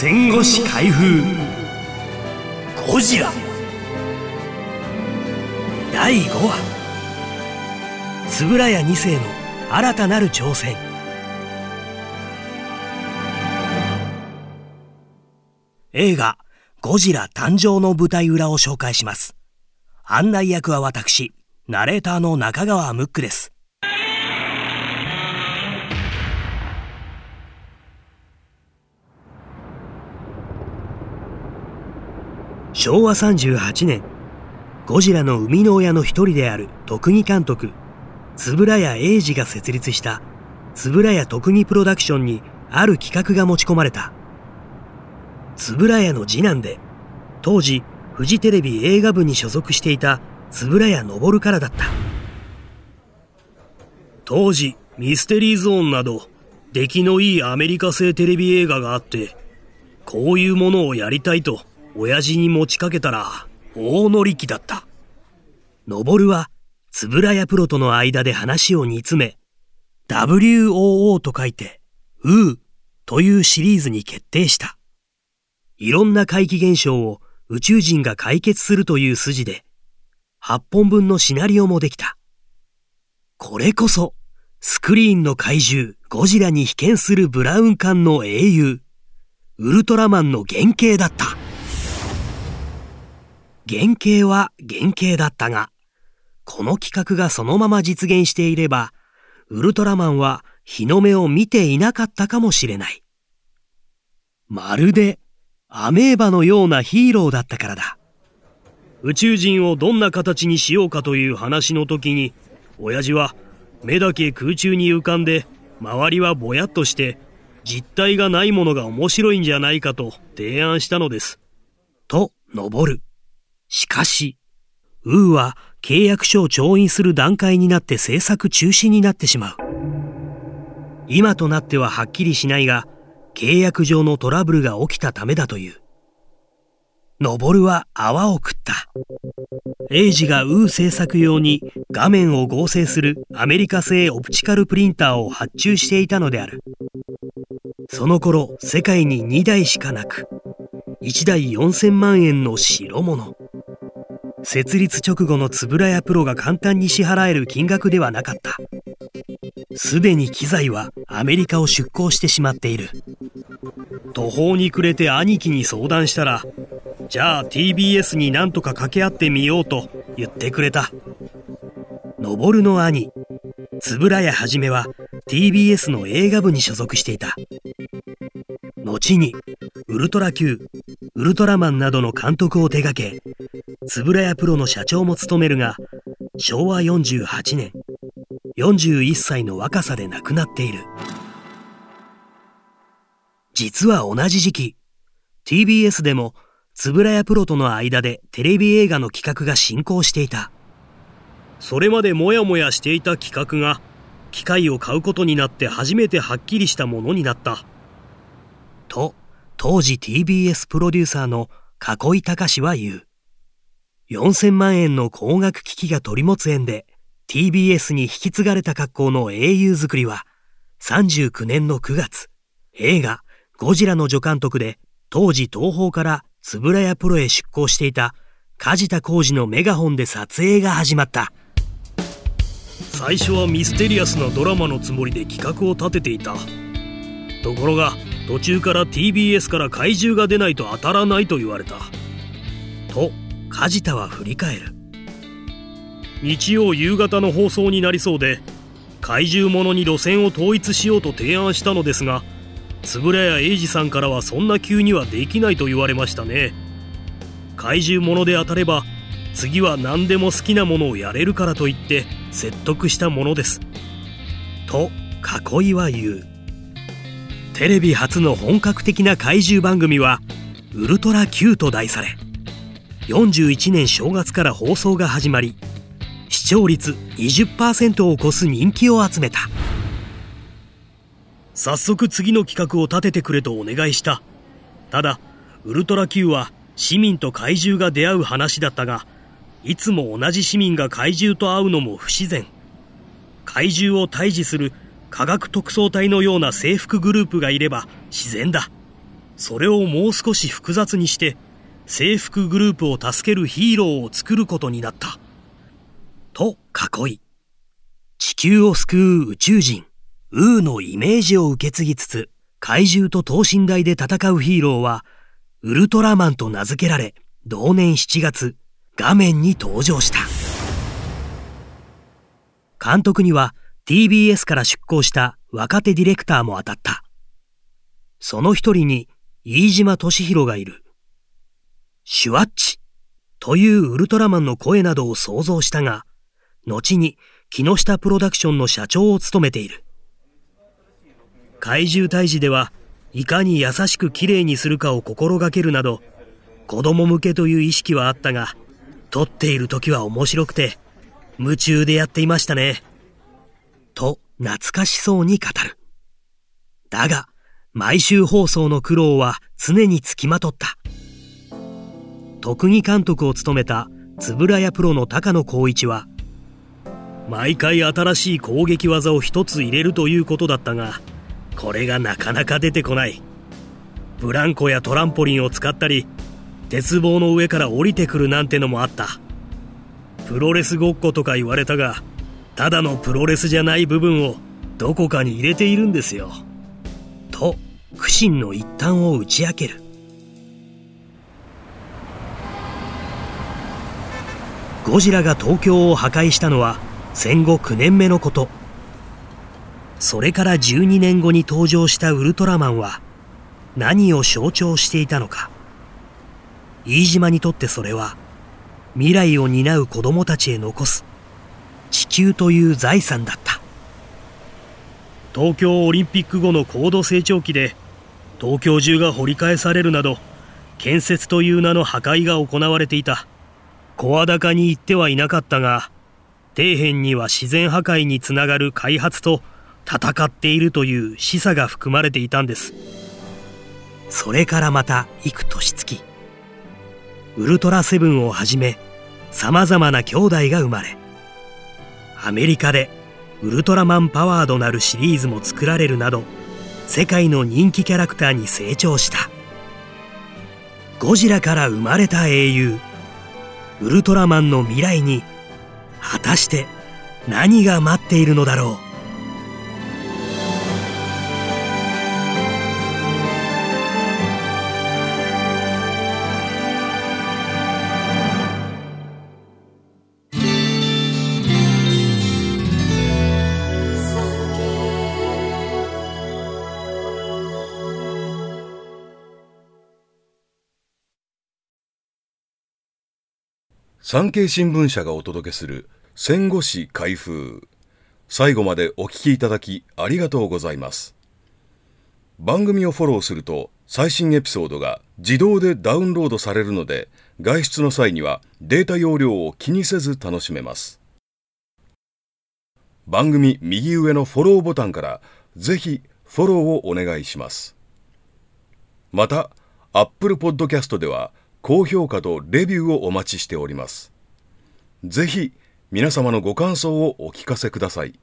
戦後史開封。ゴジラ。第5話。円谷二世の新たなる挑戦。映画ゴジラ誕生の舞台裏を紹介します。案内役は私ナレーターの中川ムックです。昭和38年ゴジラの生みの親の一人である特技監督円谷英二が設立した円谷特技プロダクションにある企画が持ち込まれた。円谷の次男で当時フジテレビ映画部に所属していた円谷昇からだった。当時ミステリーゾーンなど出来のいいアメリカ製テレビ映画があってこういうものをやりたいと親父に持ちかけたら、大乗り気だった。登は、つぶらやプロとの間で話を煮詰め、WOO と書いて、うーというシリーズに決定した。いろんな怪奇現象を宇宙人が解決するという筋で、8本分のシナリオもできた。これこそ、スクリーンの怪獣ゴジラに被験するブラウン管の英雄、ウルトラマンの原型だった。原型は原型だったが、この企画がそのまま実現していれば、ウルトラマンは日の目を見ていなかったかもしれない。まるでアメーバのようなヒーローだったからだ。宇宙人をどんな形にしようかという話の時に、親父は目だけ空中に浮かんで、周りはぼやっとして、実体がないものが面白いんじゃないかと提案したのです。と、登る。しかし、ウーは契約書を調印する段階になって制作中止になってしまう。今となってははっきりしないが、契約上のトラブルが起きたためだという。ノボルは泡を食った。エイジがウー制作用に画面を合成するアメリカ製オプチカルプリンターを発注していたのである。その頃、世界に2台しかなく、1台4000万円の代物。設立直後の円谷プロが簡単に支払える金額ではなかった。すでに機材はアメリカを出向してしまっている。途方に暮れて兄貴に相談したら、じゃあ TBS になんとか掛け合ってみようと言ってくれた。登の兄、円谷はじめは TBS の映画部に所属していた。後に、ウルトラ Q、ウルトラマンなどの監督を手掛け、円谷プロの社長も務めるが、昭和48年、41歳の若さで亡くなっている。実は同じ時期、TBS でも、円谷プロとの間でテレビ映画の企画が進行していた。それまでもやもやしていた企画が、機械を買うことになって初めてはっきりしたものになった。と、当時 TBS プロデューサーの囲い隆は言う。4000万円の高額機器が取り持つ縁で TBS に引き継がれた格好の英雄作りは39年の9月、映画ゴジラの助監督で当時東宝から円谷プロへ出向していた梶田浩二のメガホンで撮影が始まった。最初はミステリアスなドラマのつもりで企画を立てていた。ところが途中から TBS から怪獣が出ないと当たらないと言われたと梶田は振り返る。日曜夕方の放送になりそうで怪獣ものに路線を統一しようと提案したのですが円谷英二さんからはそんな急にはできないと言われましたね。怪獣もので当たれば次は何でも好きなものをやれるからと言って説得したものです。と囲いは言う。テレビ初の本格的な怪獣番組は「ウルトラ Q」と題され41年正月から放送が始まり視聴率20%を超す人気を集めた。早速次の企画を立ててくれとお願いした。ただウルトラ Q は市民と怪獣が出会う話だったがいつも同じ市民が怪獣と会うのも不自然。怪獣を退治する科学特捜隊のような制服グループがいれば自然だ。それをもう少し複雑にして制服グループを助けるヒーローを作ることになった。と囲い、地球を救う宇宙人、ウーのイメージを受け継ぎつつ、怪獣と等身大で戦うヒーローは、ウルトラマンと名付けられ、同年7月、画面に登場した。監督には TBS から出向した若手ディレクターも当たった。その一人に飯島敏弘がいる。シュワッチというウルトラマンの声などを想像したが、後に木下プロダクションの社長を務めている。怪獣退治ではいかに優しく綺麗にするかを心がけるなど、子供向けという意識はあったが、撮っている時は面白くて、夢中でやっていましたね。と、懐かしそうに語る。だが、毎週放送の苦労は常につきまとった。特技監督を務めた円谷プロの高野光一は、毎回新しい攻撃技を一つ入れるということだったが、これがなかなか出てこない。ブランコやトランポリンを使ったり、鉄棒の上から降りてくるなんてのもあった。プロレスごっことか言われたが、ただのプロレスじゃない部分をどこかに入れているんですよ。と、苦心の一端を打ち明ける。ゴジラが東京を破壊したのは戦後9年目のこと。それから12年後に登場したウルトラマンは何を象徴していたのか。飯島にとってそれは未来を担う子供たちへ残す地球という財産だった。東京オリンピック後の高度成長期で東京中が掘り返されるなど建設という名の破壊が行われていた。声高に言ってはいなかったが、底辺には自然破壊につながる開発と戦っているという示唆が含まれていたんです。それからまた幾年月、ウルトラセブンをはじめ様々な兄弟が生まれ、アメリカでウルトラマンパワードなるシリーズも作られるなど、世界の人気キャラクターに成長した。ゴジラから生まれた英雄、ウルトラマンの未来に果たして何が待っているのだろう。産経新聞社がお届けする戦後史開封。最後までお聞きいただきありがとうございます。番組をフォローすると最新エピソードが自動でダウンロードされるので外出の際にはデータ容量を気にせず楽しめます。番組右上のフォローボタンからぜひフォローをお願いします。また Apple Podcast では高評価とレビューをお待ちしております。ぜひ皆様のご感想をお聞かせください。